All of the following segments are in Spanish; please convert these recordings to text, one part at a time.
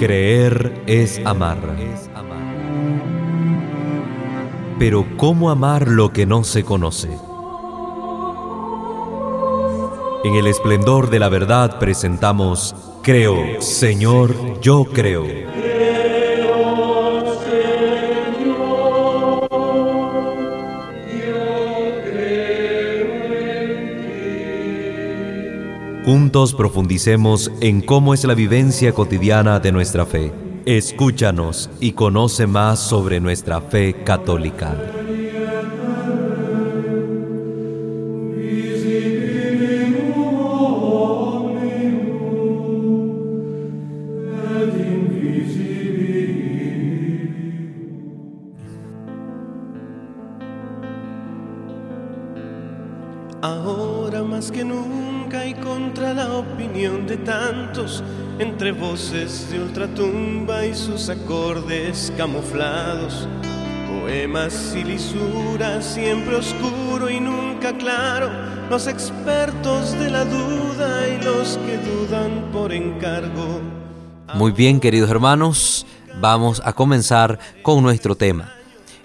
Creer es amar. Pero ¿cómo amar lo que no se conoce? En el esplendor de la verdad presentamos Creo, Señor, yo creo. Juntos profundicemos en cómo es la vivencia cotidiana de nuestra fe. Escúchanos y conoce más sobre nuestra fe católica. Y lisuras, siempre oscuro y nunca claro, los expertos de la duda y los que dudan por encargo. Muy bien, queridos hermanos, vamos a comenzar con nuestro tema.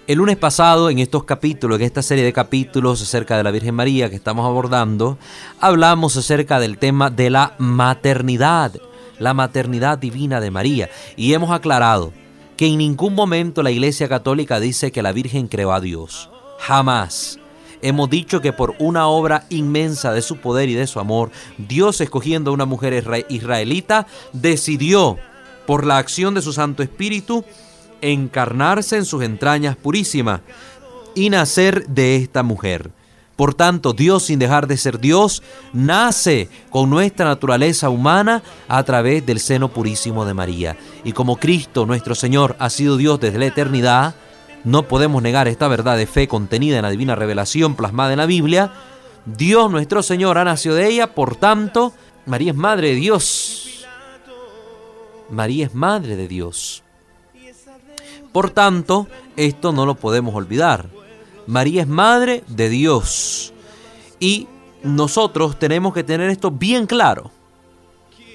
El lunes pasado, en estos capítulos, en esta serie de capítulos acerca de la Virgen María que estamos abordando, hablamos acerca del tema de la maternidad, la maternidad divina de María. Y hemos aclarado que en ningún momento la Iglesia Católica dice que la Virgen creó a Dios. Jamás. Hemos dicho que por una obra inmensa de su poder y de su amor, Dios escogiendo a una mujer israelita, decidió, por la acción de su Santo Espíritu, encarnarse en sus entrañas purísimas y nacer de esta mujer. Por tanto, Dios, sin dejar de ser Dios, nace con nuestra naturaleza humana a través del seno purísimo de María. Y como Cristo, nuestro Señor, ha sido Dios desde la eternidad, no podemos negar esta verdad de fe contenida en la divina revelación plasmada en la Biblia. Dios, nuestro Señor, ha nacido de ella, por tanto, María es Madre de Dios. María es Madre de Dios. Por tanto, esto no lo podemos olvidar. María es Madre de Dios. Y nosotros tenemos que tener esto bien claro.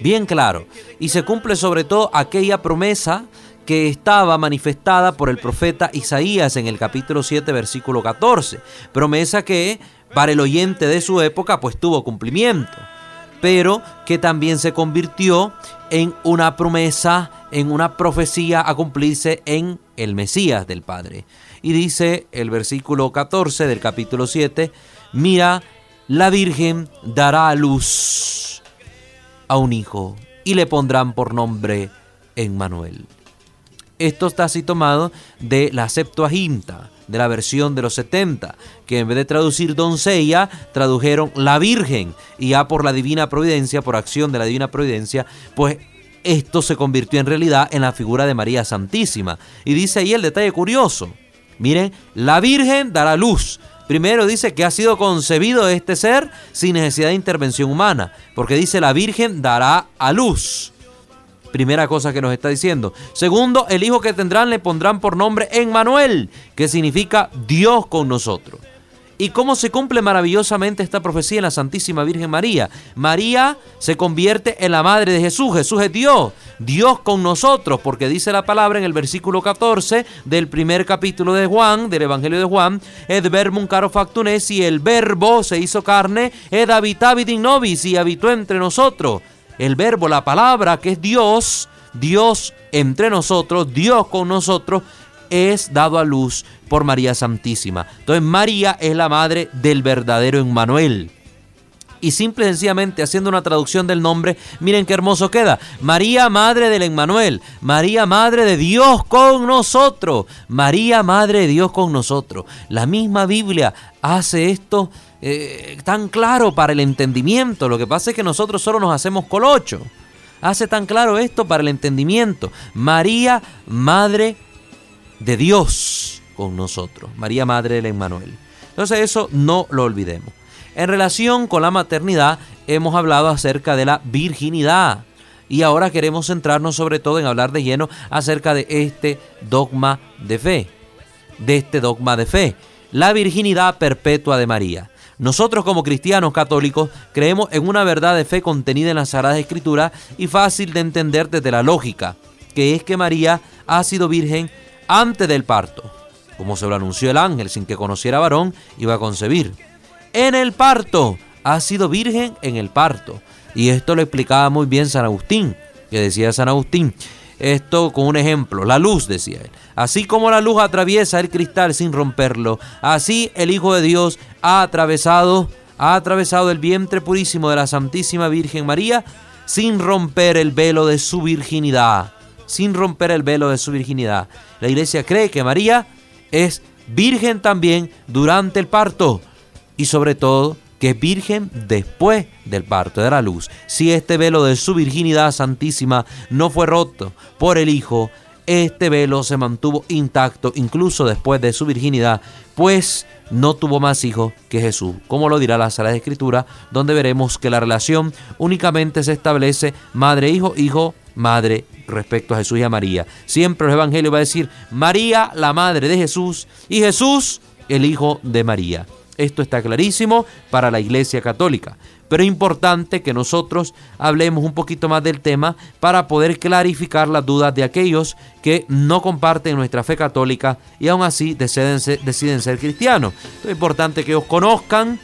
Bien claro. Y se cumple sobre todo aquella promesa que estaba manifestada por el profeta Isaías en el capítulo 7, versículo 14. Promesa que para el oyente de su época pues tuvo cumplimiento, pero que también se convirtió en una promesa, en una profecía a cumplirse en el Mesías del Padre. Y dice el versículo 14 del capítulo 7, mira, la Virgen dará a luz a un hijo y le pondrán por nombre Emmanuel. Esto está así tomado de la Septuaginta, de la versión de los 70, que en vez de traducir doncella, tradujeron la Virgen. Y ya por la divina providencia, por acción de la divina providencia, pues esto se convirtió en realidad en la figura de María Santísima. Y dice ahí el detalle curioso. Miren, la Virgen dará luz. Primero dice que ha sido concebido este ser sin necesidad de intervención humana, porque dice la Virgen dará a luz. Primera cosa que nos está diciendo. Segundo, el hijo que tendrán le pondrán por nombre Emmanuel, que significa Dios con nosotros. ¿Y cómo se cumple maravillosamente esta profecía en la Santísima Virgen María? María se convierte en la madre de Jesús. Jesús es Dios, Dios con nosotros, porque dice la palabra en el versículo 14 del primer capítulo de Juan, del Evangelio de Juan, et verbum caro factunes, y el verbo se hizo carne, ed habitavit in nobis, y habitó entre nosotros. El verbo, la palabra, que es Dios, Dios entre nosotros, Dios con nosotros, es dado a luz por María Santísima. Entonces María es la madre del verdadero Emmanuel. Y simple y sencillamente haciendo una traducción del nombre, miren qué hermoso queda. María, madre del Emmanuel. María, madre de Dios con nosotros. María, madre de Dios con nosotros. La misma Biblia hace esto eh, tan claro para el entendimiento. Lo que pasa es que nosotros solo nos hacemos colocho. Hace tan claro esto para el entendimiento. María, madre de Dios con nosotros. María, Madre del Emmanuel. Entonces eso no lo olvidemos. En relación con la maternidad hemos hablado acerca de la virginidad. Y ahora queremos centrarnos sobre todo en hablar de lleno acerca de este dogma de fe. De este dogma de fe. La virginidad perpetua de María. Nosotros como cristianos católicos creemos en una verdad de fe contenida en la Sagrada Escritura y fácil de entender desde la lógica que es que María ha sido virgen antes del parto, como se lo anunció el ángel, sin que conociera varón, iba a concebir. En el parto, ha sido virgen en el parto. Y esto lo explicaba muy bien San Agustín, que decía San Agustín, esto con un ejemplo, la luz, decía él. Así como la luz atraviesa el cristal sin romperlo, así el Hijo de Dios ha atravesado, ha atravesado el vientre purísimo de la Santísima Virgen María sin romper el velo de su virginidad, sin romper el velo de su virginidad. La iglesia cree que María es virgen también durante el parto y sobre todo que es virgen después del parto de la luz. Si este velo de su virginidad santísima no fue roto por el Hijo, este velo se mantuvo intacto incluso después de su virginidad, pues no tuvo más hijos que Jesús, como lo dirá la Sala de Escritura, donde veremos que la relación únicamente se establece madre-hijo, hijo, madre respecto a Jesús y a María. Siempre el Evangelio va a decir María, la madre de Jesús, y Jesús, el hijo de María. Esto está clarísimo para la Iglesia Católica. Pero es importante que nosotros hablemos un poquito más del tema para poder clarificar las dudas de aquellos que no comparten nuestra fe católica y aún así deciden ser, deciden ser cristianos. Es importante que ellos conozcan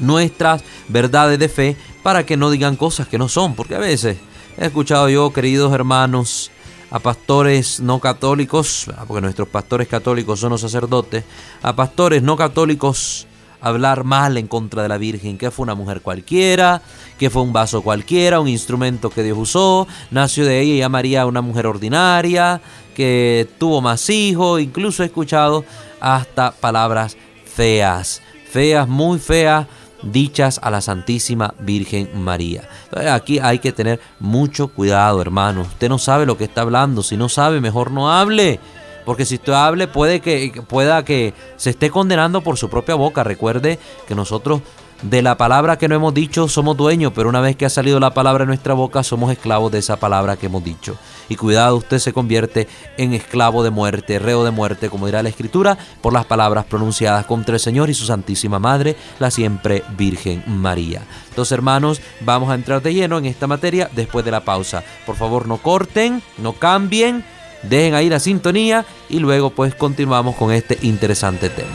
nuestras verdades de fe para que no digan cosas que no son, porque a veces he escuchado yo, queridos hermanos, a pastores no católicos, porque nuestros pastores católicos son los sacerdotes, a pastores no católicos hablar mal en contra de la Virgen, que fue una mujer cualquiera, que fue un vaso cualquiera, un instrumento que Dios usó, nació de ella y María una mujer ordinaria, que tuvo más hijos, incluso he escuchado hasta palabras feas, feas, muy feas, dichas a la Santísima Virgen María. aquí hay que tener mucho cuidado, hermano. Usted no sabe lo que está hablando. Si no sabe, mejor no hable. Porque si usted hable puede que pueda que se esté condenando por su propia boca. Recuerde que nosotros de la palabra que no hemos dicho somos dueños, pero una vez que ha salido la palabra en nuestra boca somos esclavos de esa palabra que hemos dicho. Y cuidado, usted se convierte en esclavo de muerte, reo de muerte, como dirá la Escritura, por las palabras pronunciadas contra el Señor y su Santísima Madre, la siempre Virgen María. Entonces, hermanos, vamos a entrar de lleno en esta materia después de la pausa. Por favor, no corten, no cambien dejen ahí la sintonía y luego pues continuamos con este interesante tema.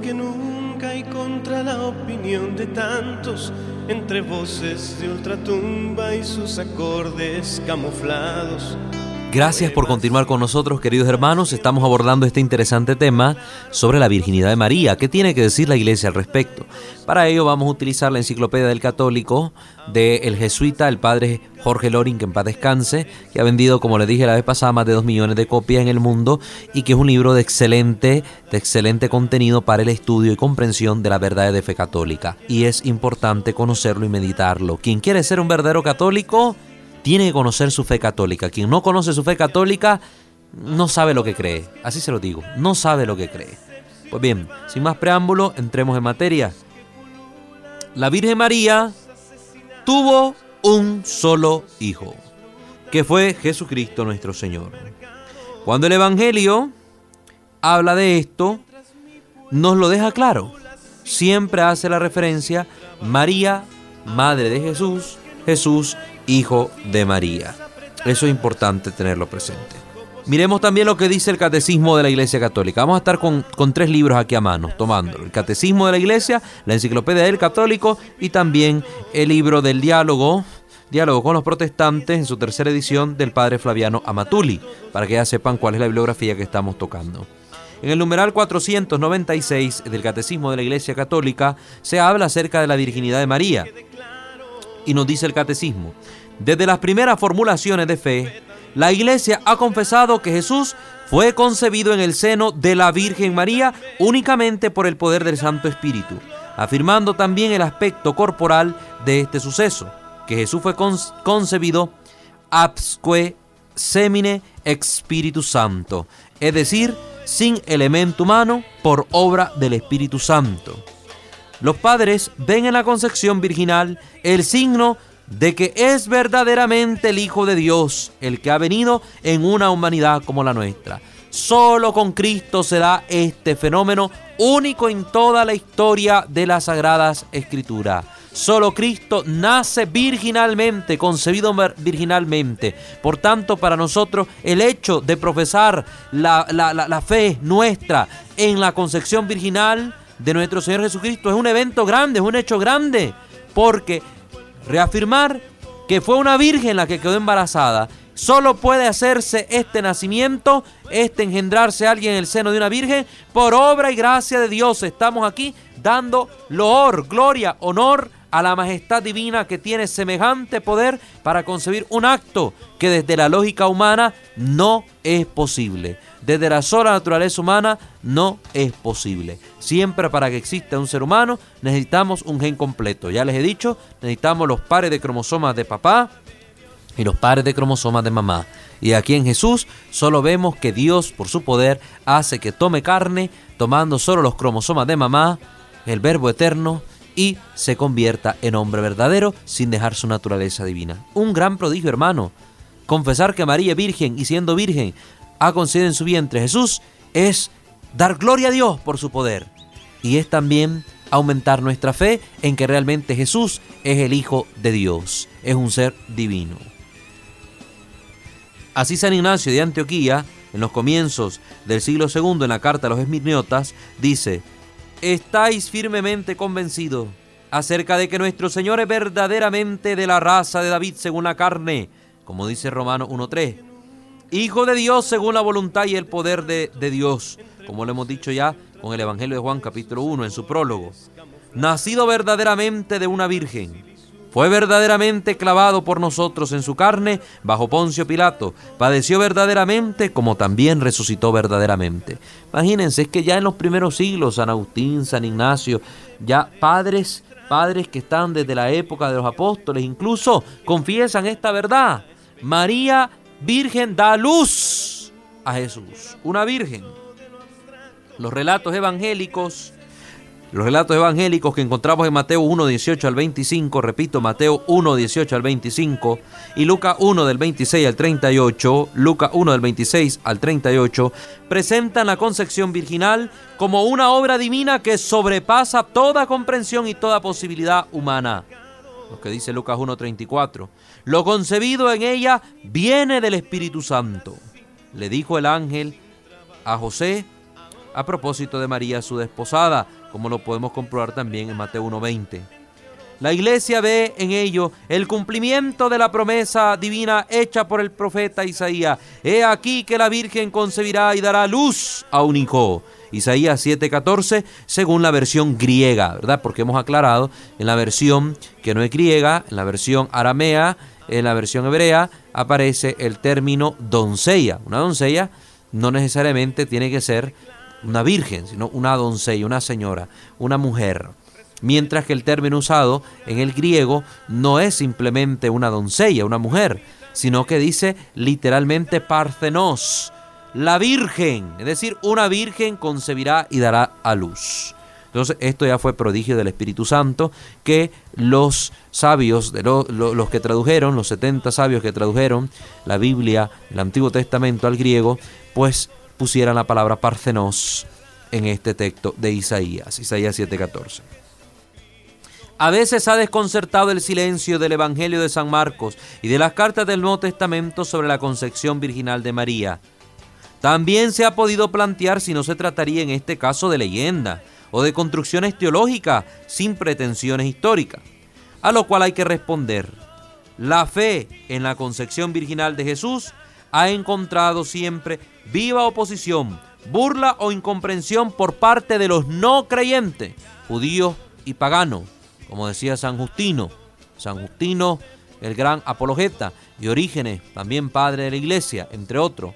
Que nunca y contra la opinión de tantos, entre voces de ultratumba y sus acordes camuflados Gracias por continuar con nosotros, queridos hermanos. Estamos abordando este interesante tema sobre la virginidad de María. ¿Qué tiene que decir la iglesia al respecto? Para ello vamos a utilizar la enciclopedia del católico del jesuita, el padre Jorge Loring, que en paz descanse, que ha vendido, como le dije la vez pasada, más de dos millones de copias en el mundo y que es un libro de excelente, de excelente contenido para el estudio y comprensión de la verdad de fe católica. Y es importante conocerlo y meditarlo. Quien quiere ser un verdadero católico, tiene que conocer su fe católica. Quien no conoce su fe católica no sabe lo que cree. Así se lo digo, no sabe lo que cree. Pues bien, sin más preámbulo, entremos en materia. La Virgen María tuvo un solo hijo, que fue Jesucristo nuestro Señor. Cuando el Evangelio habla de esto, nos lo deja claro. Siempre hace la referencia María, Madre de Jesús, Jesús, Hijo de María. Eso es importante tenerlo presente. Miremos también lo que dice el Catecismo de la Iglesia Católica. Vamos a estar con, tres libros aquí a mano, tomándolo. El Catecismo de la Iglesia, la Enciclopedia del Católico y también el libro del diálogo, Diálogo con los Protestantes, en su tercera edición del Padre Flaviano Amatuli, para que ya sepan cuál es la bibliografía que estamos tocando. En el numeral 496 del Catecismo de la Iglesia Católica se habla acerca de la virginidad de María y nos dice el catecismo, desde las primeras formulaciones de fe, la iglesia ha confesado que Jesús fue concebido en el seno de la Virgen María únicamente por el poder del Santo Espíritu, afirmando también el aspecto corporal de este suceso, que Jesús fue concebido absque semine Espíritu Santo, es decir, sin elemento humano por obra del Espíritu Santo. Los padres ven en la concepción virginal el signo de que es verdaderamente el Hijo de Dios, el que ha venido en una humanidad como la nuestra. Solo con Cristo se da este fenómeno único en toda la historia de las Sagradas Escrituras. Solo Cristo nace virginalmente, concebido virginalmente. Por tanto, para nosotros el hecho de profesar la, la, fe nuestra en la concepción virginal de nuestro Señor Jesucristo es un evento grande, es un hecho grande, porque reafirmar que fue una virgen la que quedó embarazada Solo puede hacerse este nacimiento, este engendrarse alguien en el seno de una virgen, por obra y gracia de Dios. Estamos aquí dando loor, gloria, honor a la majestad divina que tiene semejante poder para concebir un acto que desde la lógica humana no es posible. Desde la sola naturaleza humana no es posible. Siempre para que exista un ser humano necesitamos un gen completo. Ya les he dicho, necesitamos los pares de cromosomas de papá, y los pares de cromosomas de mamá. Y aquí en Jesús solo vemos que Dios, por su poder, hace que tome carne, tomando solo los cromosomas de mamá, el Verbo eterno, y se convierta en hombre verdadero sin dejar su naturaleza divina. Un gran prodigio, hermano. Confesar que María Virgen y siendo virgen ha concebido en su vientre Jesús es dar gloria a Dios por su poder. Y es también aumentar nuestra fe en que realmente Jesús es el Hijo de Dios, es un ser divino. Así San Ignacio de Antioquía, en los comienzos del siglo II en la carta a los Esmirniotas, dice, estáis firmemente convencidos acerca de que nuestro Señor es verdaderamente de la raza de David según la carne, como dice Romano 1.3, Hijo de Dios según la voluntad y el poder de, de Dios, como lo hemos dicho ya con el Evangelio de Juan capítulo 1 en su prólogo, nacido verdaderamente de una virgen fue verdaderamente clavado por nosotros en su carne bajo Poncio Pilato, padeció verdaderamente como también resucitó verdaderamente. Imagínense, es que ya en los primeros siglos, San Agustín, San Ignacio, ya padres, padres que están desde la época de los apóstoles, incluso confiesan esta verdad. María Virgen da luz a Jesús, una virgen. Los relatos evangélicos los relatos evangélicos que encontramos en Mateo 1, 18 al 25, repito, Mateo 1, 18 al 25, y Lucas 1 del 26 al 38, Lucas 1 del 26 al 38, presentan la concepción virginal como una obra divina que sobrepasa toda comprensión y toda posibilidad humana. Lo que dice Lucas 1, 34. Lo concebido en ella viene del Espíritu Santo. Le dijo el ángel a José a propósito de María, su desposada como lo podemos comprobar también en Mateo 1.20. La iglesia ve en ello el cumplimiento de la promesa divina hecha por el profeta Isaías. He aquí que la Virgen concebirá y dará luz a un hijo. Isaías 7:14, según la versión griega, ¿verdad? Porque hemos aclarado en la versión que no es griega, en la versión aramea, en la versión hebrea, aparece el término doncella. Una doncella no necesariamente tiene que ser una virgen, sino una doncella, una señora, una mujer. Mientras que el término usado en el griego no es simplemente una doncella, una mujer, sino que dice literalmente parthenos, la virgen, es decir, una virgen concebirá y dará a luz. Entonces, esto ya fue prodigio del Espíritu Santo que los sabios, los que tradujeron, los 70 sabios que tradujeron la Biblia, el Antiguo Testamento al griego, pues pusieran la palabra parcenos en este texto de Isaías, Isaías 7:14. A veces ha desconcertado el silencio del Evangelio de San Marcos y de las cartas del Nuevo Testamento sobre la concepción virginal de María. También se ha podido plantear si no se trataría en este caso de leyenda o de construcciones teológicas sin pretensiones históricas, a lo cual hay que responder. La fe en la concepción virginal de Jesús ha encontrado siempre viva oposición, burla o incomprensión por parte de los no creyentes, judíos y paganos, como decía San Justino. San Justino, el gran apologeta y Orígenes, también padre de la iglesia, entre otros,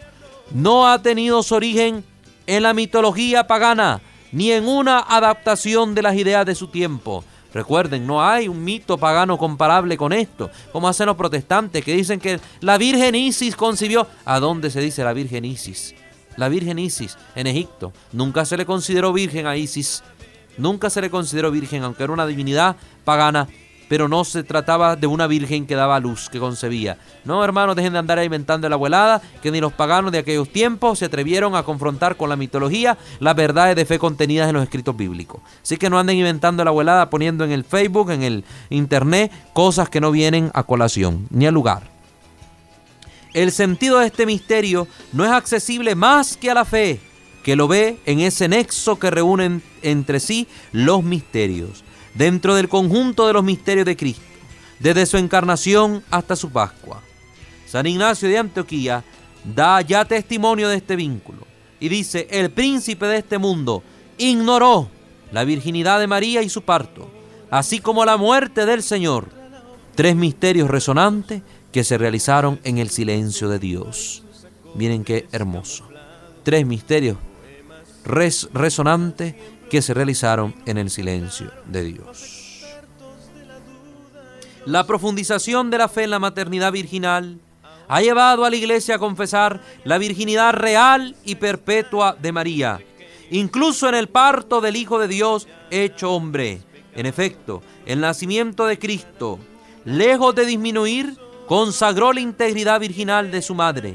no ha tenido su origen en la mitología pagana, ni en una adaptación de las ideas de su tiempo, Recuerden, no hay un mito pagano comparable con esto, como hacen los protestantes que dicen que la Virgen Isis concibió. ¿A dónde se dice la Virgen Isis? La Virgen Isis en Egipto. Nunca se le consideró virgen a Isis. Nunca se le consideró virgen, aunque era una divinidad pagana. pero no se trataba de una virgen que daba luz, que concebía. No, hermanos, dejen de andar inventando la abuelada, que ni los paganos de aquellos tiempos se atrevieron a confrontar con la mitología las verdades de fe contenidas en los escritos bíblicos. Así que no anden inventando la abuelada poniendo en el Facebook, en el internet, cosas que no vienen a colación, ni al lugar. El sentido de este misterio no es accesible más que a la fe, que lo ve en ese nexo que reúnen entre sí los misterios dentro del conjunto de los misterios de Cristo, desde su encarnación hasta su Pascua. San Ignacio de Antioquía da ya testimonio de este vínculo y dice, el príncipe de este mundo ignoró la virginidad de María y su parto, así como la muerte del Señor, tres misterios resonantes que se realizaron en el silencio de Dios. Miren qué hermoso. Tres misterios resonantes que se realizaron en el silencio de Dios. La profundización de la fe en la maternidad virginal ha llevado a la iglesia a confesar la virginidad real y perpetua de María, incluso en el parto del Hijo de Dios hecho hombre. En efecto, el nacimiento de Cristo, lejos de disminuir, consagró la integridad virginal de su madre,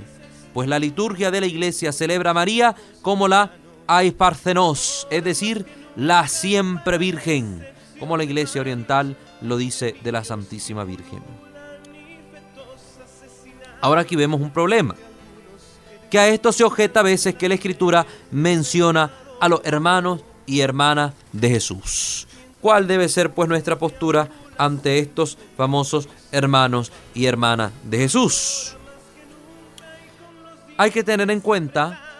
pues la liturgia de la iglesia celebra a María como la Aisparcenos, es decir, la siempre virgen, como la iglesia oriental lo dice de la Santísima Virgen. Ahora aquí vemos un problema, que a esto se objeta a veces que la escritura menciona a los hermanos y hermanas de Jesús. ¿Cuál debe ser pues nuestra postura ante estos famosos hermanos y hermanas de Jesús? Hay que tener en cuenta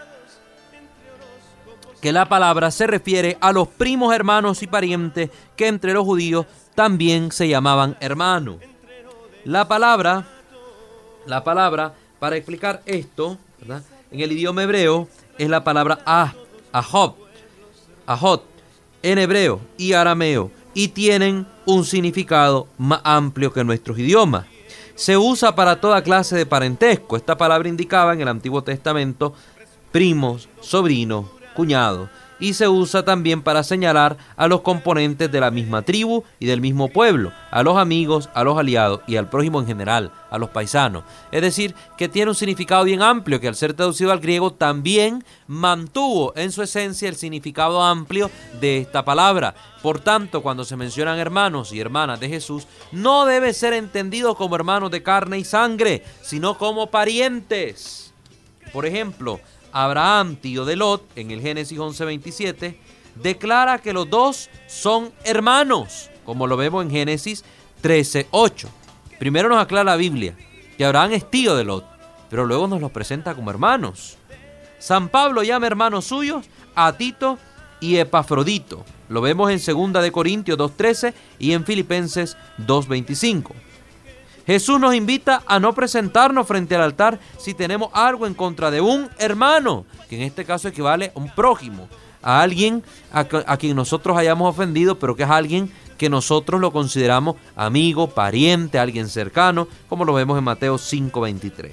que la palabra se refiere a los primos hermanos y parientes que entre los judíos también se llamaban hermanos. La palabra, la palabra para explicar esto, en el idioma hebreo es la palabra ah, ahot, ahot, en hebreo y arameo, y tienen un significado más amplio que nuestros idiomas. Se usa para toda clase de parentesco. Esta palabra indicaba en el Antiguo Testamento primos, sobrinos, cuñado, y se usa también para señalar a los componentes de la misma tribu y del mismo pueblo, a los amigos, a los aliados y al prójimo en general, a los paisanos. Es decir, que tiene un significado bien amplio que al ser traducido al griego también mantuvo en su esencia el significado amplio de esta palabra. Por tanto, cuando se mencionan hermanos y hermanas de Jesús, no debe ser entendido como hermanos de carne y sangre, sino como parientes. Por ejemplo, Abraham, tío de Lot, en el Génesis 11:27, declara que los dos son hermanos, como lo vemos en Génesis 13:8. Primero nos aclara la Biblia que Abraham es tío de Lot, pero luego nos los presenta como hermanos. San Pablo llama hermanos suyos a Tito y Epafrodito. Lo vemos en 2 de Corintios 2:13 y en Filipenses 2:25. Jesús nos invita a no presentarnos frente al altar si tenemos algo en contra de un hermano, que en este caso equivale a un prójimo, a alguien a, quien nosotros hayamos ofendido, pero que es alguien que nosotros lo consideramos amigo, pariente, alguien cercano, como lo vemos en Mateo 5:23.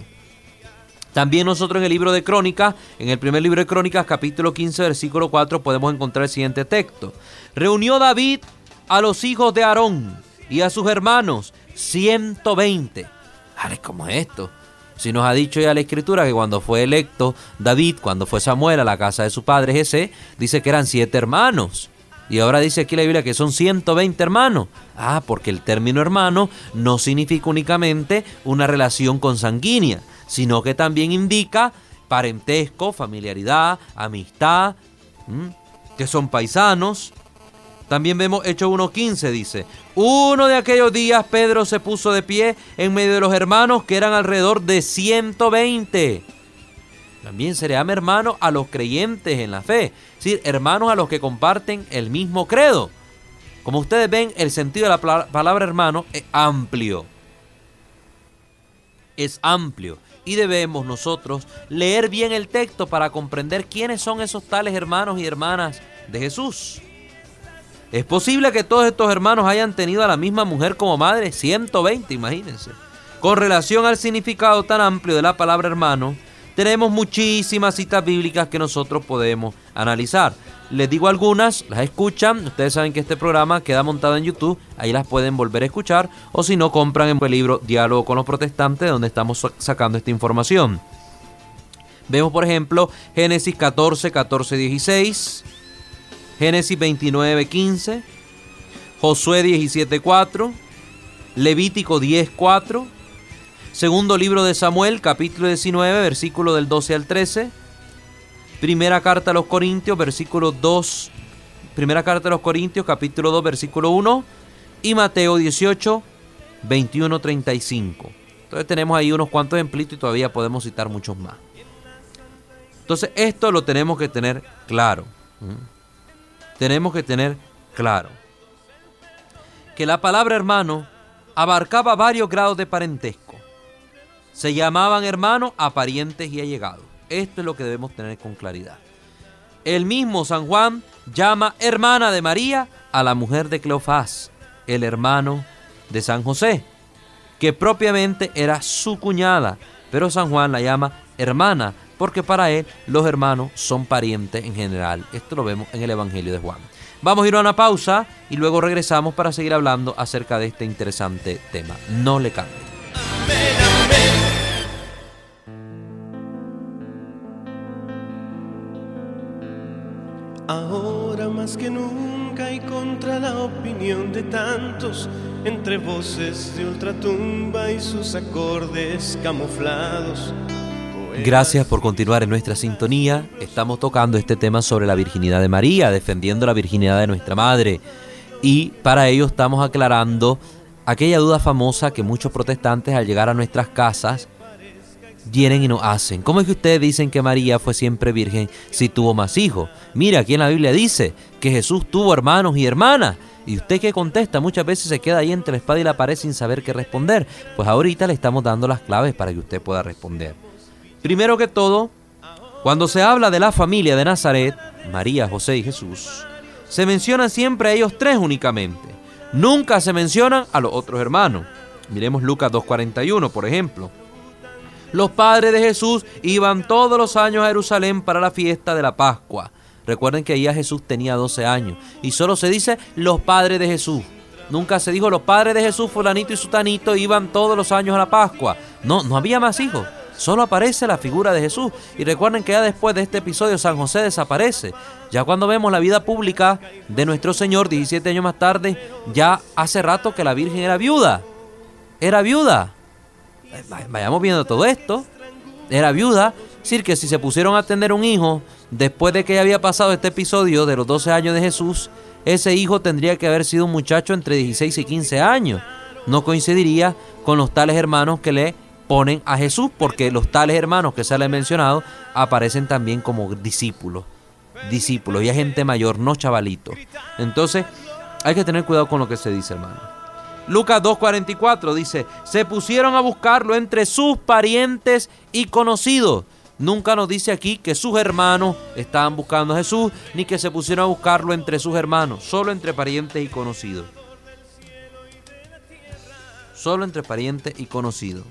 También nosotros en el libro de Crónicas, en el primer libro de Crónicas, capítulo 15, versículo 4, podemos encontrar el siguiente texto. Reunió David a los hijos de Aarón y a sus hermanos 120. ¿cómo es esto? Si nos ha dicho ya la escritura que cuando fue electo David, cuando fue Samuel a la casa de su padre Jesé, dice que eran siete hermanos. Y ahora dice aquí la Biblia que son 120 hermanos. Ah, porque el término hermano no significa únicamente una relación consanguínea, sino que también indica parentesco, familiaridad, amistad, que son paisanos, también vemos Hechos 1.15, dice, uno de aquellos días Pedro se puso de pie en medio de los hermanos que eran alrededor de 120. También se le llama hermano a los creyentes en la fe, es decir, hermanos a los que comparten el mismo credo. Como ustedes ven, el sentido de la palabra hermano es amplio. Es amplio y debemos nosotros leer bien el texto para comprender quiénes son esos tales hermanos y hermanas de Jesús. Es posible que todos estos hermanos hayan tenido a la misma mujer como madre, 120, imagínense. Con relación al significado tan amplio de la palabra hermano, Tenemos muchísimas citas bíblicas que nosotros podemos analizar. Les digo algunas, las escuchan. Ustedes saben que este programa queda montado en YouTube, ahí las pueden volver a escuchar. O si no, compran en el libro Diálogo con los Protestantes, donde estamos sacando esta información. Vemos, por ejemplo, Génesis 14, 14, 16, Génesis 29, 15, Josué 17, 4, Levítico 10, 4, segundo libro de Samuel, capítulo 19, versículo del 12 al 13, primera carta a los Corintios, versículo 2, primera carta a los Corintios, capítulo 2, versículo 1, y Mateo 18, 21, 35. Entonces tenemos ahí unos cuantos ejemplitos y todavía podemos citar muchos más. Entonces esto lo tenemos que tener claro. Tenemos que tener claro que la palabra hermano abarcaba varios grados de parentesco. Se llamaban hermanos a parientes y allegados. Esto es lo que debemos tener con claridad. El mismo San Juan llama hermana de María a la mujer de Cleofás, el hermano de San José, que propiamente era su cuñada, pero San Juan la llama hermana porque para él los hermanos son parientes en general. Esto lo vemos en el Evangelio de Juan. Vamos a ir a una pausa y luego regresamos para seguir hablando acerca de este interesante tema. No le cambie. Ahora más que nunca y contra la opinión de tantos, entre voces de ultratumba y sus acordes camuflados Gracias por continuar en nuestra sintonía. Estamos tocando este tema sobre la virginidad de María, defendiendo la virginidad de nuestra madre. Y para ello estamos aclarando aquella duda famosa que muchos protestantes al llegar a nuestras casas vienen y nos hacen. ¿Cómo es que ustedes dicen que María fue siempre virgen si tuvo más hijos? Mira, aquí en la Biblia dice que Jesús tuvo hermanos y hermanas. Y usted que contesta muchas veces se queda ahí entre la espada y la pared sin saber qué responder. Pues ahorita le estamos dando las claves para que usted pueda responder. Primero que todo, cuando se habla de la familia de Nazaret, María, José y Jesús, se mencionan siempre a ellos tres únicamente. Nunca se mencionan a los otros hermanos. Miremos Lucas 2.41, por ejemplo. Los padres de Jesús iban todos los años a Jerusalén para la fiesta de la Pascua. Recuerden que ahí Jesús tenía 12 años. Y solo se dice los padres de Jesús. Nunca se dijo los padres de Jesús, fulanito y sutanito, iban todos los años a la Pascua. No, no había más hijos. Solo aparece la figura de Jesús. Y recuerden que ya después de este episodio San José desaparece. Ya cuando vemos la vida pública de nuestro Señor 17 años más tarde, ya hace rato que la Virgen era viuda. Era viuda. Vayamos viendo todo esto. Era viuda. Es decir, que si se pusieron a tener un hijo después de que había pasado este episodio de los 12 años de Jesús, ese hijo tendría que haber sido un muchacho entre 16 y 15 años. No coincidiría con los tales hermanos que le ponen a Jesús, porque los tales hermanos que se les mencionado aparecen también como discípulos, discípulos, y hay gente mayor, no chavalitos. Entonces, hay que tener cuidado con lo que se dice, hermano. Lucas 2.44 dice, se pusieron a buscarlo entre sus parientes y conocidos. Nunca nos dice aquí que sus hermanos estaban buscando a Jesús, ni que se pusieron a buscarlo entre sus hermanos, solo entre parientes y conocidos. Solo entre parientes y conocidos.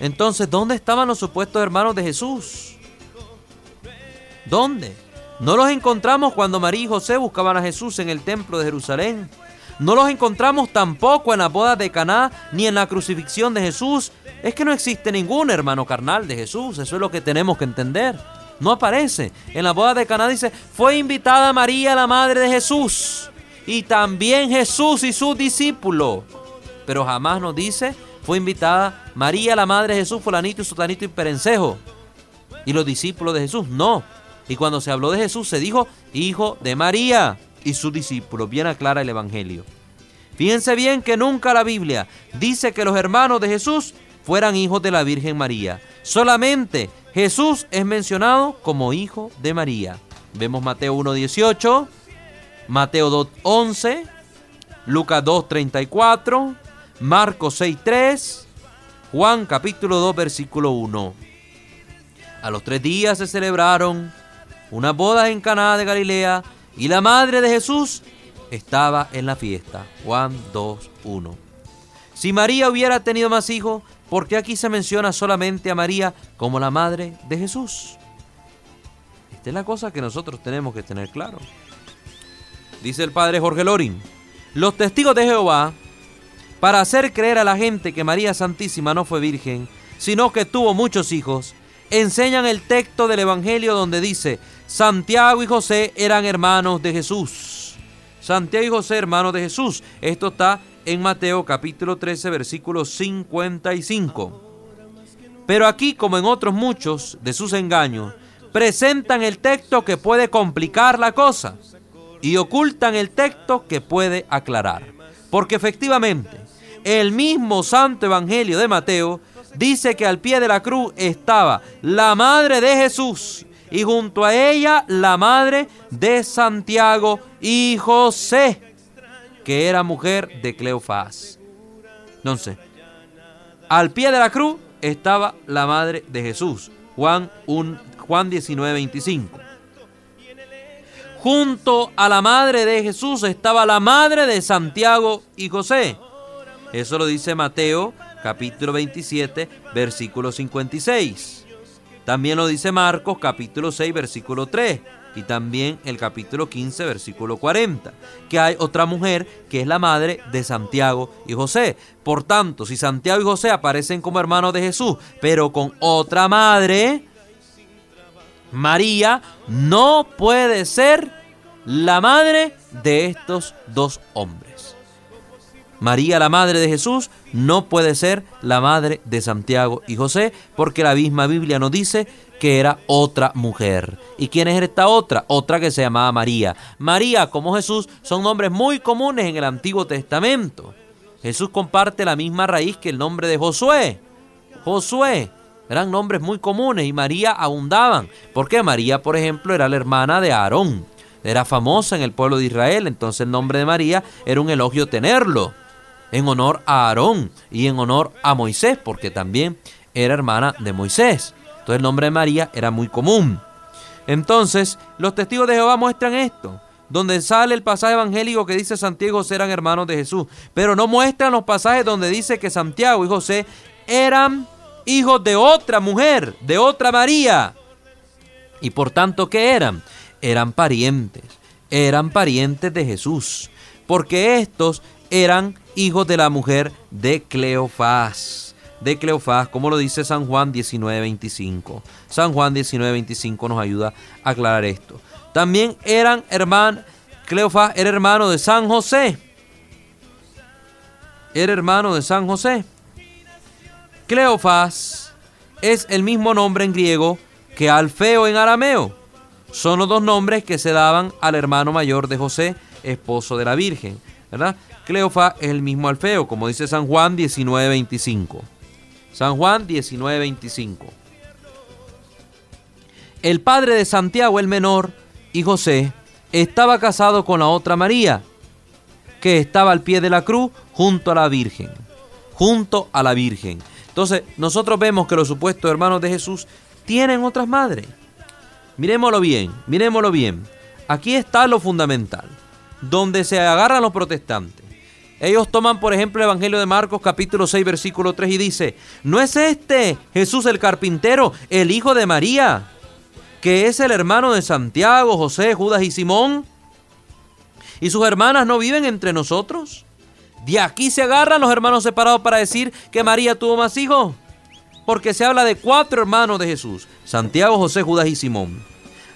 Entonces, ¿dónde estaban los supuestos hermanos de Jesús? ¿Dónde? No los encontramos cuando María y José buscaban a Jesús en el templo de Jerusalén. No los encontramos tampoco en la boda de Caná ni en la crucifixión de Jesús. Es que no existe ningún hermano carnal de Jesús, eso es lo que tenemos que entender. No aparece. En la boda de Caná dice, "Fue invitada María, la madre de Jesús, y también Jesús y sus discípulos." Pero jamás nos dice fue invitada María, la madre de Jesús, fulanito y sutanito y perencejo. Y los discípulos de Jesús, no. Y cuando se habló de Jesús se dijo hijo de María y sus discípulos. Bien aclara el Evangelio. Fíjense bien que nunca la Biblia dice que los hermanos de Jesús fueran hijos de la Virgen María. Solamente Jesús es mencionado como hijo de María. Vemos Mateo 1.18, Mateo 2.11, Lucas 2.34, Marcos 6.3, Juan capítulo 2 versículo 1. A los tres días se celebraron una boda en Caná de Galilea y la madre de Jesús estaba en la fiesta. Juan 2.1. Si María hubiera tenido más hijos, ¿por qué aquí se menciona solamente a María como la madre de Jesús? Esta es la cosa que nosotros tenemos que tener claro. Dice el padre Jorge Lorin, los testigos de Jehová, para hacer creer a la gente que María Santísima no fue virgen, sino que tuvo muchos hijos, enseñan el texto del Evangelio donde dice, Santiago y José eran hermanos de Jesús. Santiago y José hermanos de Jesús. Esto está en Mateo capítulo 13 versículo 55. Pero aquí, como en otros muchos de sus engaños, presentan el texto que puede complicar la cosa y ocultan el texto que puede aclarar. Porque efectivamente, el mismo Santo Evangelio de Mateo dice que al pie de la cruz estaba la madre de Jesús y junto a ella la madre de Santiago y José, que era mujer de Cleofás. Entonces, al pie de la cruz estaba la madre de Jesús, Juan, Juan 19, 25. Junto a la madre de Jesús estaba la madre de Santiago y José. Eso lo dice Mateo capítulo 27, versículo 56. También lo dice Marcos capítulo 6, versículo 3. Y también el capítulo 15, versículo 40. Que hay otra mujer que es la madre de Santiago y José. Por tanto, si Santiago y José aparecen como hermanos de Jesús, pero con otra madre, María no puede ser la madre de estos dos hombres. María, la madre de Jesús, no puede ser la madre de Santiago y José, porque la misma Biblia nos dice que era otra mujer. ¿Y quién es esta otra? Otra que se llamaba María. María, como Jesús, son nombres muy comunes en el Antiguo Testamento. Jesús comparte la misma raíz que el nombre de Josué. Josué. Eran nombres muy comunes y María abundaban. Porque María, por ejemplo, era la hermana de Aarón. Era famosa en el pueblo de Israel, entonces el nombre de María era un elogio tenerlo en honor a Aarón y en honor a Moisés, porque también era hermana de Moisés. Entonces el nombre de María era muy común. Entonces, los testigos de Jehová muestran esto, donde sale el pasaje evangélico que dice Santiago y José eran hermanos de Jesús, pero no muestran los pasajes donde dice que Santiago y José eran hijos de otra mujer, de otra María. Y por tanto, ¿qué eran? Eran parientes, eran parientes de Jesús, porque estos eran hijos de la mujer de Cleofás. De Cleofás, como lo dice San Juan 19:25. San Juan 19:25 nos ayuda a aclarar esto. También eran hermanos, Cleofás era hermano de San José. Era hermano de San José. Cleofás es el mismo nombre en griego que Alfeo en arameo. Son los dos nombres que se daban al hermano mayor de José, esposo de la Virgen. ¿Verdad? Cleofás es el mismo Alfeo, como dice San Juan 19:25. San Juan 19:25. El padre de Santiago el menor y José estaba casado con la otra María, que estaba al pie de la cruz junto a la Virgen. Junto a la Virgen. Entonces, nosotros vemos que los supuestos hermanos de Jesús tienen otras madres. Miremoslo bien, miremoslo bien. Aquí está lo fundamental, donde se agarran los protestantes. Ellos toman, por ejemplo, el Evangelio de Marcos capítulo 6, versículo 3 y dice, ¿no es este Jesús el carpintero, el hijo de María, que es el hermano de Santiago, José, Judas y Simón? ¿Y sus hermanas no viven entre nosotros? De aquí se agarran los hermanos separados para decir que María tuvo más hijos. Porque se habla de cuatro hermanos de Jesús, Santiago, José, Judas y Simón.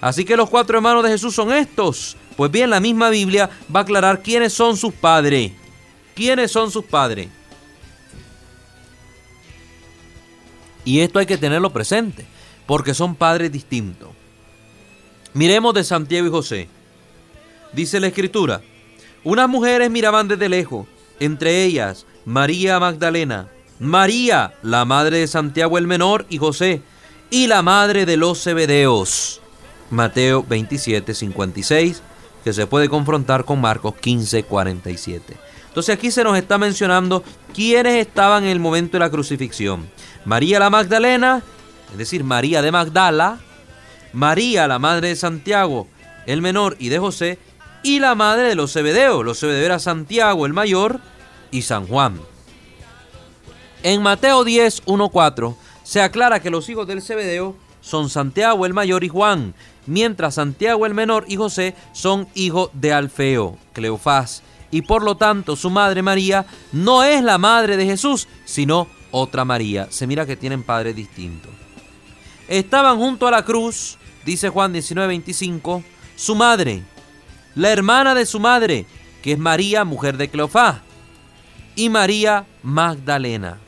Así que los cuatro hermanos de Jesús son estos. Pues bien, la misma Biblia va a aclarar quiénes son sus padres. ¿Quiénes son sus padres? Y esto hay que tenerlo presente, porque son padres distintos. Miremos de Santiago y José. Dice la escritura, unas mujeres miraban desde lejos, entre ellas María Magdalena, María, la madre de Santiago el menor y José, y la madre de los Zebedeos. Mateo 27, 56, que se puede confrontar con Marcos 15, 47. Entonces aquí se nos está mencionando quiénes estaban en el momento de la crucifixión. María la Magdalena, es decir, María de Magdala, María la madre de Santiago, el menor, y de José, y la madre de los Zebedeos. Los Zebedeos era Santiago el mayor y San Juan. En Mateo 10, 1, 4 se aclara que los hijos del Zebedeo son Santiago el mayor y Juan, mientras Santiago el menor y José son hijos de Alfeo, Cleofás, y por lo tanto su madre María no es la madre de Jesús, sino otra María. Se mira que tienen padres distintos. Estaban junto a la cruz, dice Juan 19:25, su madre, la hermana de su madre, que es María, mujer de Cleofás, y María Magdalena.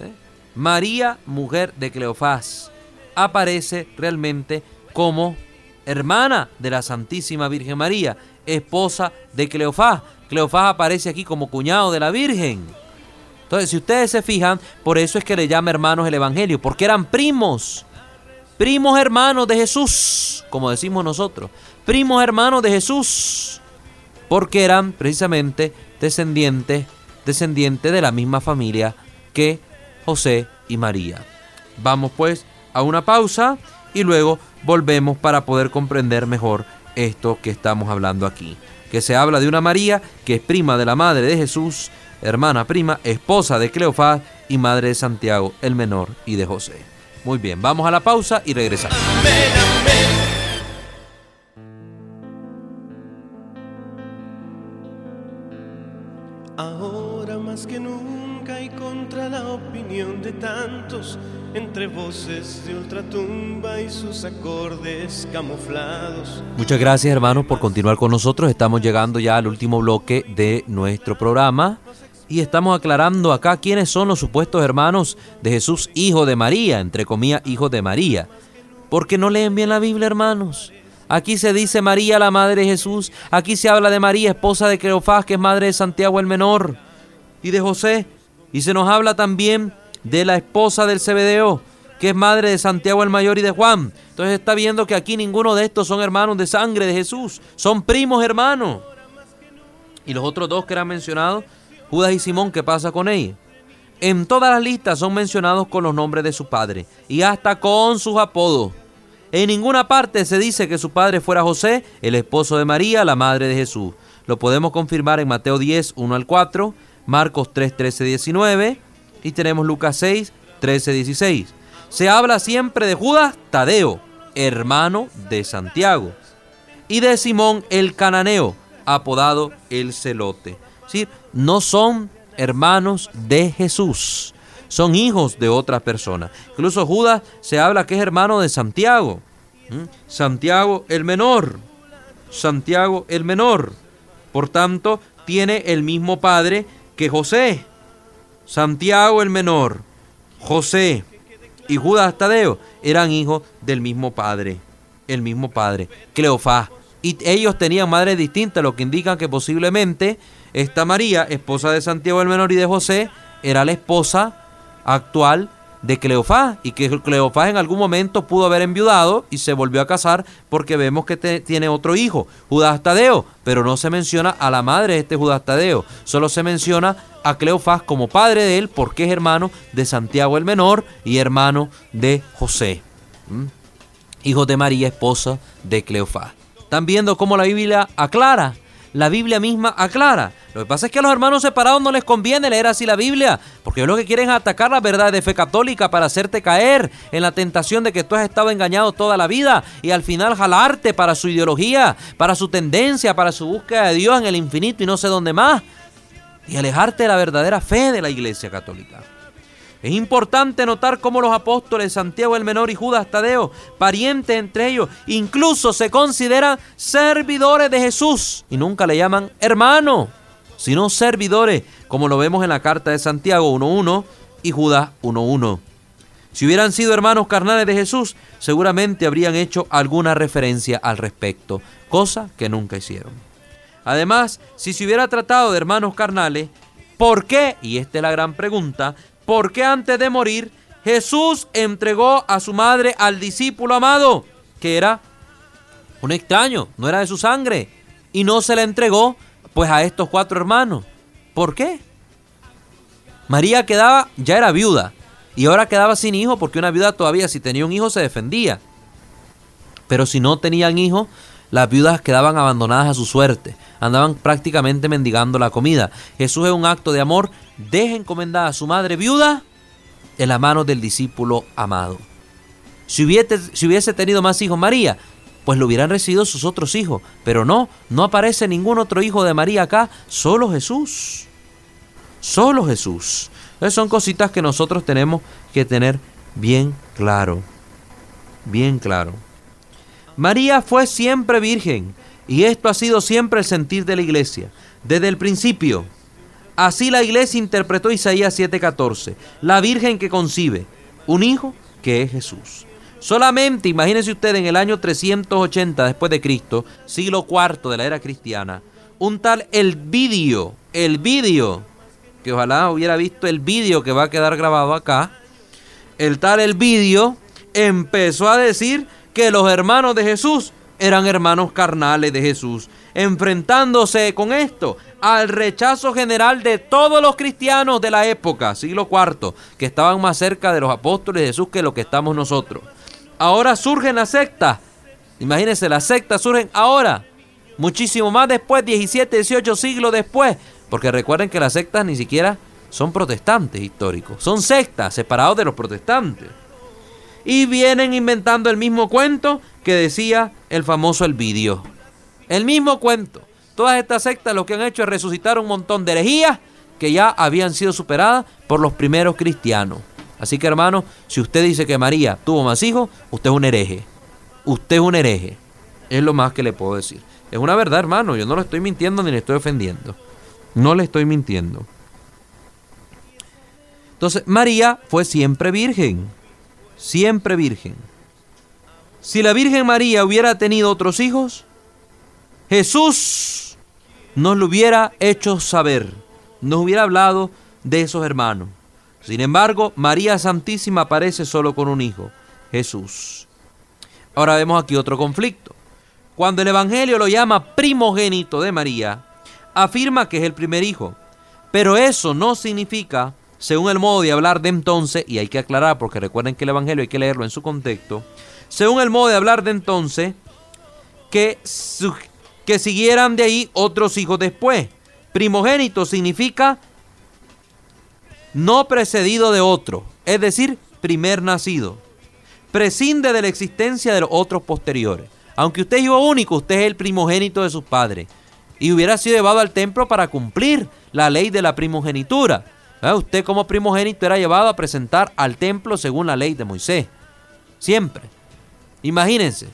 ¿Eh? María, mujer de Cleofás, aparece realmente como hermana de la Santísima Virgen María, esposa de Cleofás. Cleofás aparece aquí como cuñado de la Virgen. Entonces, si ustedes se fijan, por eso es que le llama hermanos el Evangelio, porque eran primos, primos hermanos de Jesús, como decimos nosotros, primos hermanos de Jesús, porque eran precisamente descendientes, descendientes de la misma familia que José y María. Vamos pues a una pausa y luego volvemos para poder comprender mejor esto que estamos hablando aquí. Que se habla de una María que es prima de la madre de Jesús, hermana prima, esposa de Cleofás y madre de Santiago el menor y de José. Muy bien, vamos a la pausa y regresamos. Ahora más que nunca y contra la opinión de tantos, entre voces de ultratumba y sus acordes camuflados. Muchas gracias hermanos por continuar con nosotros. Estamos llegando ya al último bloque de nuestro programa y estamos aclarando acá quiénes son los supuestos hermanos de Jesús, hijo de María, entre comillas, hijo de María. Porque no leen bien la Biblia, hermanos. Aquí se dice María, la madre de Jesús. Aquí se habla de María, esposa de Cleofás, que es madre de Santiago el menor, y de José. Y se nos habla también de la esposa del Zebedeo, que es madre de Santiago el mayor y de Juan. Entonces está viendo que aquí ninguno de estos son hermanos de sangre de Jesús, son primos hermanos. Y los otros dos que eran mencionados Judas y Simón, ¿qué pasa con ellos? En todas las listas son mencionados con los nombres de su padre y hasta con sus apodos. En ninguna parte se dice que su padre fuera José, el esposo de María, la madre de Jesús. Lo podemos confirmar en Mateo 10, 1 al 4, Marcos 3, 13, 19 y tenemos Lucas 6, 13, 16. Se habla siempre de Judas Tadeo, hermano de Santiago, y de Simón el cananeo, apodado el celote no son hermanos de Jesús, son hijos de otra persona. Incluso Judas se habla que es hermano de Santiago. Santiago el menor. Santiago el menor. Por tanto, tiene el mismo padre que José. Santiago el menor, José y Judas Tadeo eran hijos del mismo padre, el mismo padre, Cleofás. Y ellos tenían madres distintas, lo que indica que posiblemente esta María, esposa de Santiago el Menor y de José, era la esposa actual de Cleofás y que Cleofás en algún momento pudo haber enviudado y se volvió a casar porque vemos que tiene otro hijo, Judas Tadeo, pero no se menciona a la madre de este Judas Tadeo, solo se menciona a Cleofás como padre de él porque es hermano de Santiago el Menor y hermano de José, hijo de María, esposa de Cleofás. Están viendo cómo la Biblia aclara la Biblia misma aclara. Lo que pasa es que a los hermanos separados no les conviene leer así la Biblia, porque ellos lo que quieren es atacar la verdad de fe católica para hacerte caer en la tentación de que tú has estado engañado toda la vida y al final jalarte para su ideología, para su tendencia, para su búsqueda de Dios en el infinito y no sé dónde más, y alejarte de la verdadera fe de la Iglesia Católica. Es importante notar cómo los apóstoles Santiago el Menor y Judas Tadeo, parientes entre ellos, incluso se consideran servidores de Jesús y nunca le llaman hermano, sino servidores, como lo vemos en la carta de Santiago 1.1 y Judas 1.1. Si hubieran sido hermanos carnales de Jesús, seguramente habrían hecho alguna referencia al respecto, cosa que nunca hicieron. Además, si se hubiera tratado de hermanos carnales, ¿por qué? Y esta es la gran pregunta, porque antes de morir Jesús entregó a su madre al discípulo amado, que era un extraño, no era de su sangre, y no se la entregó pues a estos cuatro hermanos. ¿Por qué? María quedaba, ya era viuda, y ahora quedaba sin hijo porque una viuda todavía si tenía un hijo se defendía. Pero si no tenían hijo, las viudas quedaban abandonadas a su suerte, andaban prácticamente mendigando la comida. Jesús es un acto de amor deja encomendada a su madre viuda en la mano del discípulo amado. Si hubiese, si hubiese tenido más hijos María, pues lo hubieran recibido sus otros hijos. Pero no, no aparece ningún otro hijo de María acá, solo Jesús. Solo Jesús. Esas son cositas que nosotros tenemos que tener bien claro. Bien claro. María fue siempre virgen y esto ha sido siempre el sentir de la iglesia. Desde el principio. Así la iglesia interpretó Isaías 7:14. La virgen que concibe un hijo que es Jesús. Solamente, imagínense usted, en el año 380 después de Cristo, siglo IV de la era cristiana, un tal el vídeo, el vídeo, que ojalá hubiera visto el vídeo que va a quedar grabado acá, el tal el vídeo empezó a decir que los hermanos de Jesús eran hermanos carnales de Jesús, enfrentándose con esto al rechazo general de todos los cristianos de la época, siglo IV, que estaban más cerca de los apóstoles de Jesús que lo que estamos nosotros. Ahora surgen las sectas. Imagínense, las sectas surgen ahora, muchísimo más después, 17, 18 siglos después. Porque recuerden que las sectas ni siquiera son protestantes históricos, son sectas separados de los protestantes. Y vienen inventando el mismo cuento que decía el famoso Elvidio. El mismo cuento. Todas estas sectas lo que han hecho es resucitar un montón de herejías que ya habían sido superadas por los primeros cristianos. Así que hermano, si usted dice que María tuvo más hijos, usted es un hereje. Usted es un hereje. Es lo más que le puedo decir. Es una verdad, hermano. Yo no lo estoy mintiendo ni le estoy ofendiendo. No le estoy mintiendo. Entonces, María fue siempre virgen. Siempre virgen. Si la Virgen María hubiera tenido otros hijos, Jesús nos lo hubiera hecho saber. Nos hubiera hablado de esos hermanos. Sin embargo, María Santísima aparece solo con un hijo, Jesús. Ahora vemos aquí otro conflicto. Cuando el Evangelio lo llama primogénito de María, afirma que es el primer hijo. Pero eso no significa, según el modo de hablar de entonces, y hay que aclarar porque recuerden que el Evangelio hay que leerlo en su contexto, según el modo de hablar de entonces, que, que siguieran de ahí otros hijos después. Primogénito significa no precedido de otro, es decir, primer nacido. Prescinde de la existencia de los otros posteriores. Aunque usted es hijo único, usted es el primogénito de sus padres. Y hubiera sido llevado al templo para cumplir la ley de la primogenitura. ¿Ah? Usted como primogénito era llevado a presentar al templo según la ley de Moisés. Siempre. Imagínense.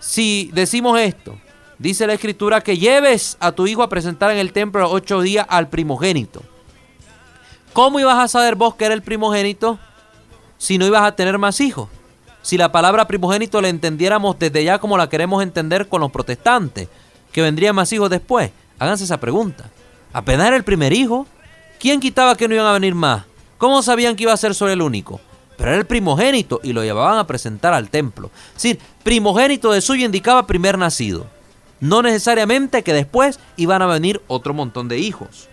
Si decimos esto, dice la escritura que lleves a tu hijo a presentar en el templo ocho días al primogénito. ¿Cómo ibas a saber vos que era el primogénito si no ibas a tener más hijos? Si la palabra primogénito la entendiéramos desde ya como la queremos entender con los protestantes, que vendrían más hijos después. Háganse esa pregunta. Apenas era el primer hijo. ¿Quién quitaba que no iban a venir más? ¿Cómo sabían que iba a ser solo el único? Pero era el primogénito y lo llevaban a presentar al templo. Es decir, primogénito de suyo indicaba primer nacido. No necesariamente que después iban a venir otro montón de hijos.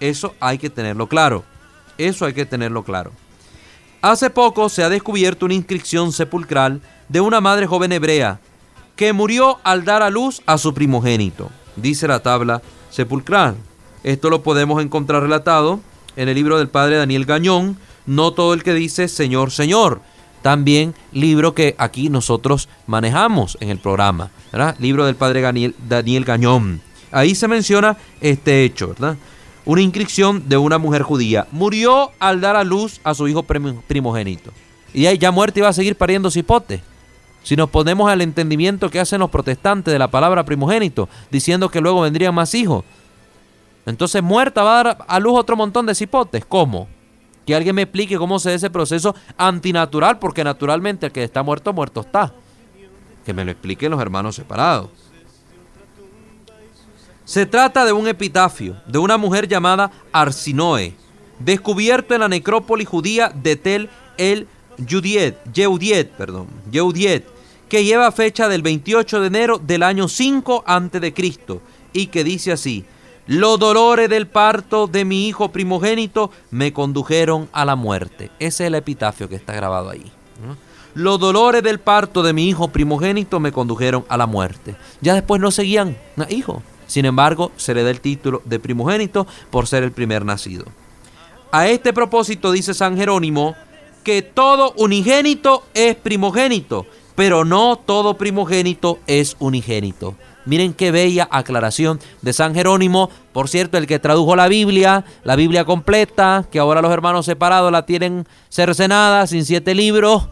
Eso hay que tenerlo claro. Eso hay que tenerlo claro. Hace poco se ha descubierto una inscripción sepulcral de una madre joven hebrea que murió al dar a luz a su primogénito, dice la tabla sepulcral. Esto lo podemos encontrar relatado en el libro del padre Daniel Gañón, no todo el que dice Señor, Señor. También libro que aquí nosotros manejamos en el programa, ¿verdad? Libro del padre Daniel, Gañón. Ahí se menciona este hecho, ¿verdad? Una inscripción de una mujer judía. Murió al dar a luz a su hijo primogénito. Y ahí ya muerta iba a seguir pariendo cipote. Si nos ponemos al entendimiento que hacen los protestantes de la palabra primogénito, diciendo que luego vendrían más hijos. Entonces muerta va a dar a luz otro montón de cipotes. ¿Cómo? Que alguien me explique cómo se da ese proceso antinatural, porque naturalmente el que está muerto, muerto está. Que me lo expliquen los hermanos separados. Se trata de un epitafio de una mujer llamada Arsinoe, descubierto en la necrópolis judía de Tel el Yudiet, Yeudiet, perdón, que lleva fecha del 28 de enero del año 5 a.C. y que dice así: Los dolores del parto de mi hijo primogénito me condujeron a la muerte. Ese es el epitafio que está grabado ahí. Los dolores del parto de mi hijo primogénito me condujeron a la muerte. Ya después no seguían hijo Sin embargo, se le da el título de primogénito por ser el primer nacido. A este propósito dice San Jerónimo que todo unigénito es primogénito, pero no todo primogénito es unigénito. Miren qué bella aclaración de San Jerónimo, por cierto, el que tradujo la Biblia, la Biblia completa, que ahora los hermanos separados la tienen cercenada, sin siete libros.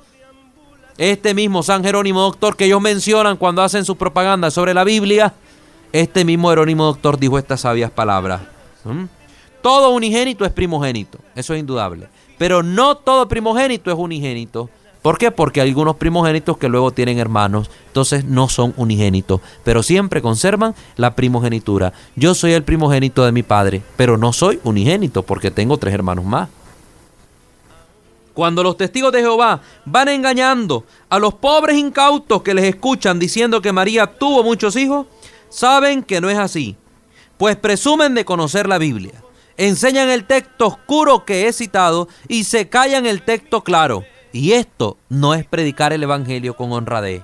Este mismo San Jerónimo Doctor que ellos mencionan cuando hacen sus propagandas sobre la Biblia, este mismo Jerónimo Doctor dijo estas sabias palabras. Todo unigénito es primogénito, eso es indudable. Pero no todo primogénito es unigénito. ¿Por qué? Porque hay algunos primogénitos que luego tienen hermanos, entonces no son unigénitos, pero siempre conservan la primogenitura. Yo soy el primogénito de mi padre, pero no soy unigénito porque tengo tres hermanos más. Cuando los testigos de Jehová van engañando a los pobres incautos que les escuchan diciendo que María tuvo muchos hijos, saben que no es así, pues presumen de conocer la Biblia. Enseñan el texto oscuro que he citado y se callan el texto claro y esto no es predicar el Evangelio con honradez.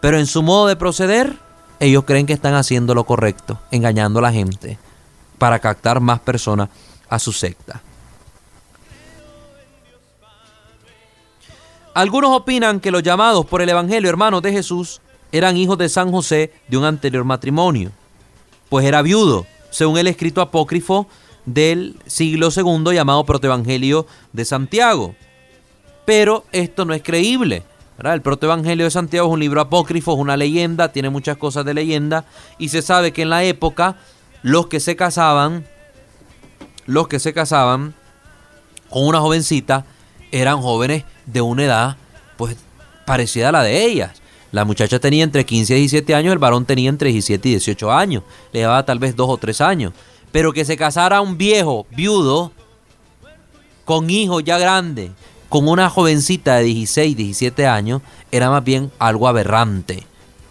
Pero en su modo de proceder, ellos creen que están haciendo lo correcto, engañando a la gente para captar más personas a su secta. Algunos opinan que los llamados por el Evangelio hermanos de Jesús eran hijos de San José de un anterior matrimonio, pues era viudo, según el escrito apócrifo del siglo II llamado Protoevangelio de Santiago pero esto no es creíble. El protoevangelio de Santiago es un libro apócrifo, es una leyenda, tiene muchas cosas de leyenda, y se sabe que en la época los que se casaban, los que se casaban con una jovencita, eran jóvenes de una edad pues parecida a la de ellas. La muchacha tenía entre 15 y 17 años, el varón tenía entre 17 y 18 años, le daba tal vez dos o tres años. Pero que se casara un viejo viudo con hijos ya grandes, con una jovencita de 16, 17 años era más bien algo aberrante,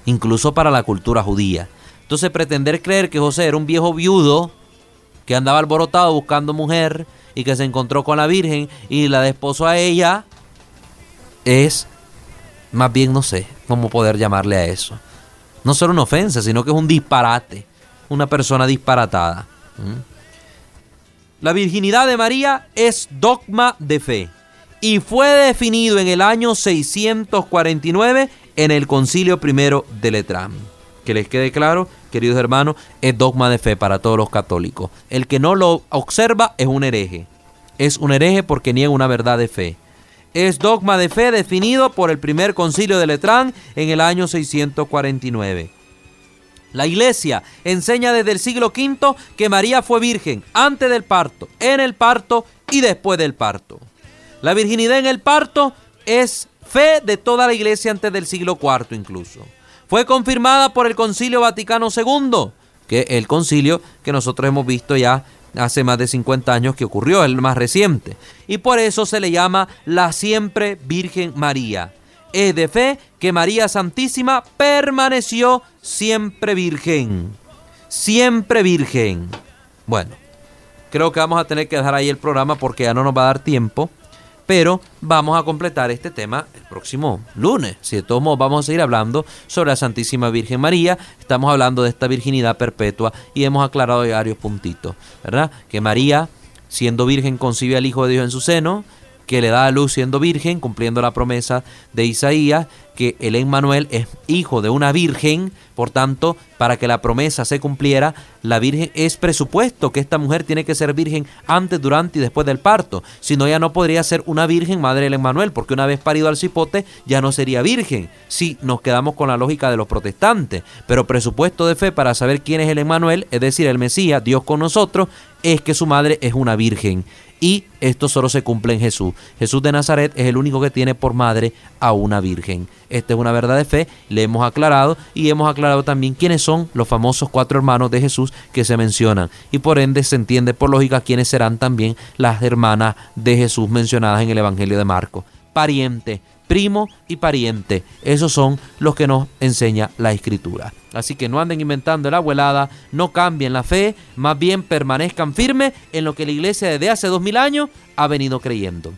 incluso para la cultura judía. Entonces pretender creer que José era un viejo viudo que andaba alborotado buscando mujer y que se encontró con la Virgen y la desposó a ella, es más bien no sé cómo poder llamarle a eso. No solo una ofensa, sino que es un disparate, una persona disparatada. La virginidad de María es dogma de fe y fue definido en el año 649 en el Concilio Primero de Letrán. Que les quede claro, queridos hermanos, es dogma de fe para todos los católicos. El que no lo observa es un hereje. Es un hereje porque niega una verdad de fe. Es dogma de fe definido por el primer concilio de Letrán en el año 649. La iglesia enseña desde el siglo V que María fue virgen antes del parto, en el parto y después del parto. La virginidad en el parto es fe de toda la iglesia antes del siglo IV incluso. Fue confirmada por el Concilio Vaticano II, que el concilio que nosotros hemos visto ya hace más de 50 años que ocurrió, el más reciente. Y por eso se le llama la siempre Virgen María. Es de fe que María Santísima permaneció siempre virgen. Siempre virgen. Bueno, creo que vamos a tener que dejar ahí el programa porque ya no nos va a dar tiempo pero vamos a completar este tema el próximo lunes. Si de todos modos vamos a seguir hablando sobre la Santísima Virgen María, estamos hablando de esta virginidad perpetua y hemos aclarado varios puntitos, ¿verdad? Que María, siendo virgen, concibe al Hijo de Dios en su seno, que le da a luz siendo virgen, cumpliendo la promesa de Isaías, que el Emmanuel es hijo de una virgen, por tanto, para que la promesa se cumpliera, la virgen es presupuesto que esta mujer tiene que ser virgen antes, durante y después del parto. Si no, ya no podría ser una virgen madre del Emmanuel, porque una vez parido al cipote ya no sería virgen. Si nos quedamos con la lógica de los protestantes, pero presupuesto de fe para saber quién es el Emmanuel, es decir, el Mesías, Dios con nosotros, es que su madre es una virgen. Y esto solo se cumple en Jesús. Jesús de Nazaret es el único que tiene por madre a una virgen. Esta es una verdad de fe, le hemos aclarado y hemos aclarado también quiénes son los famosos cuatro hermanos de Jesús que se mencionan. Y por ende se entiende por lógica quiénes serán también las hermanas de Jesús mencionadas en el Evangelio de Marcos. Pariente, primo y pariente. Esos son los que nos enseña la escritura. Así que no anden inventando la abuelada, no cambien la fe, más bien permanezcan firmes en lo que la iglesia desde hace dos mil años ha venido creyendo.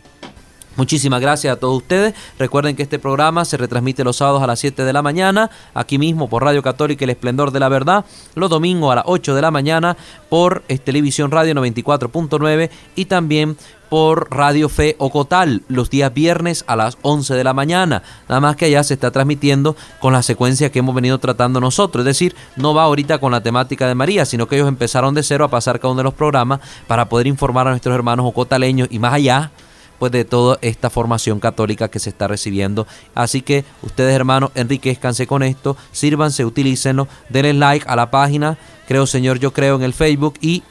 Muchísimas gracias a todos ustedes. Recuerden que este programa se retransmite los sábados a las 7 de la mañana, aquí mismo por Radio Católica El Esplendor de la Verdad, los domingos a las 8 de la mañana por Televisión Radio 94.9 y también por Radio Fe Ocotal los días viernes a las 11 de la mañana. Nada más que allá se está transmitiendo con la secuencia que hemos venido tratando nosotros. Es decir, no va ahorita con la temática de María, sino que ellos empezaron de cero a pasar cada uno de los programas para poder informar a nuestros hermanos ocotaleños y más allá pues de toda esta formación católica que se está recibiendo. Así que ustedes hermanos, enriquezcanse con esto, sírvanse, utilícenlo, denle like a la página, creo Señor, yo creo en el Facebook y,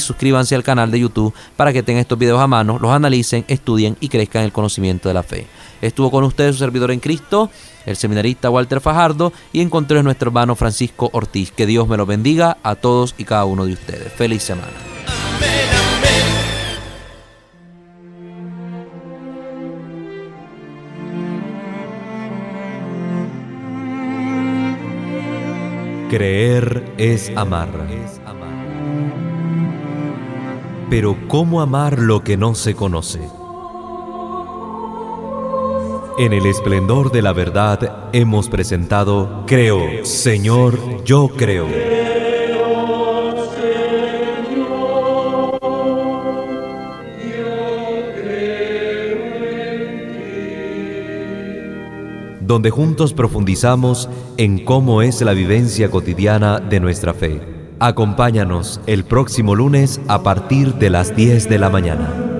suscríbanse al canal de YouTube para que tengan estos videos a mano, los analicen, estudien y crezcan el conocimiento de la fe. Estuvo con ustedes su servidor en Cristo, el seminarista Walter Fajardo, y encontré a nuestro hermano Francisco Ortiz. Que Dios me lo bendiga a todos y cada uno de ustedes. Feliz semana. Creer es amar. Pero ¿cómo amar lo que no se conoce? En el esplendor de la verdad hemos presentado Creo, Señor, yo creo. Donde juntos profundizamos en cómo es la vivencia cotidiana de nuestra fe. Acompáñanos el próximo lunes a partir de las 10 de la mañana.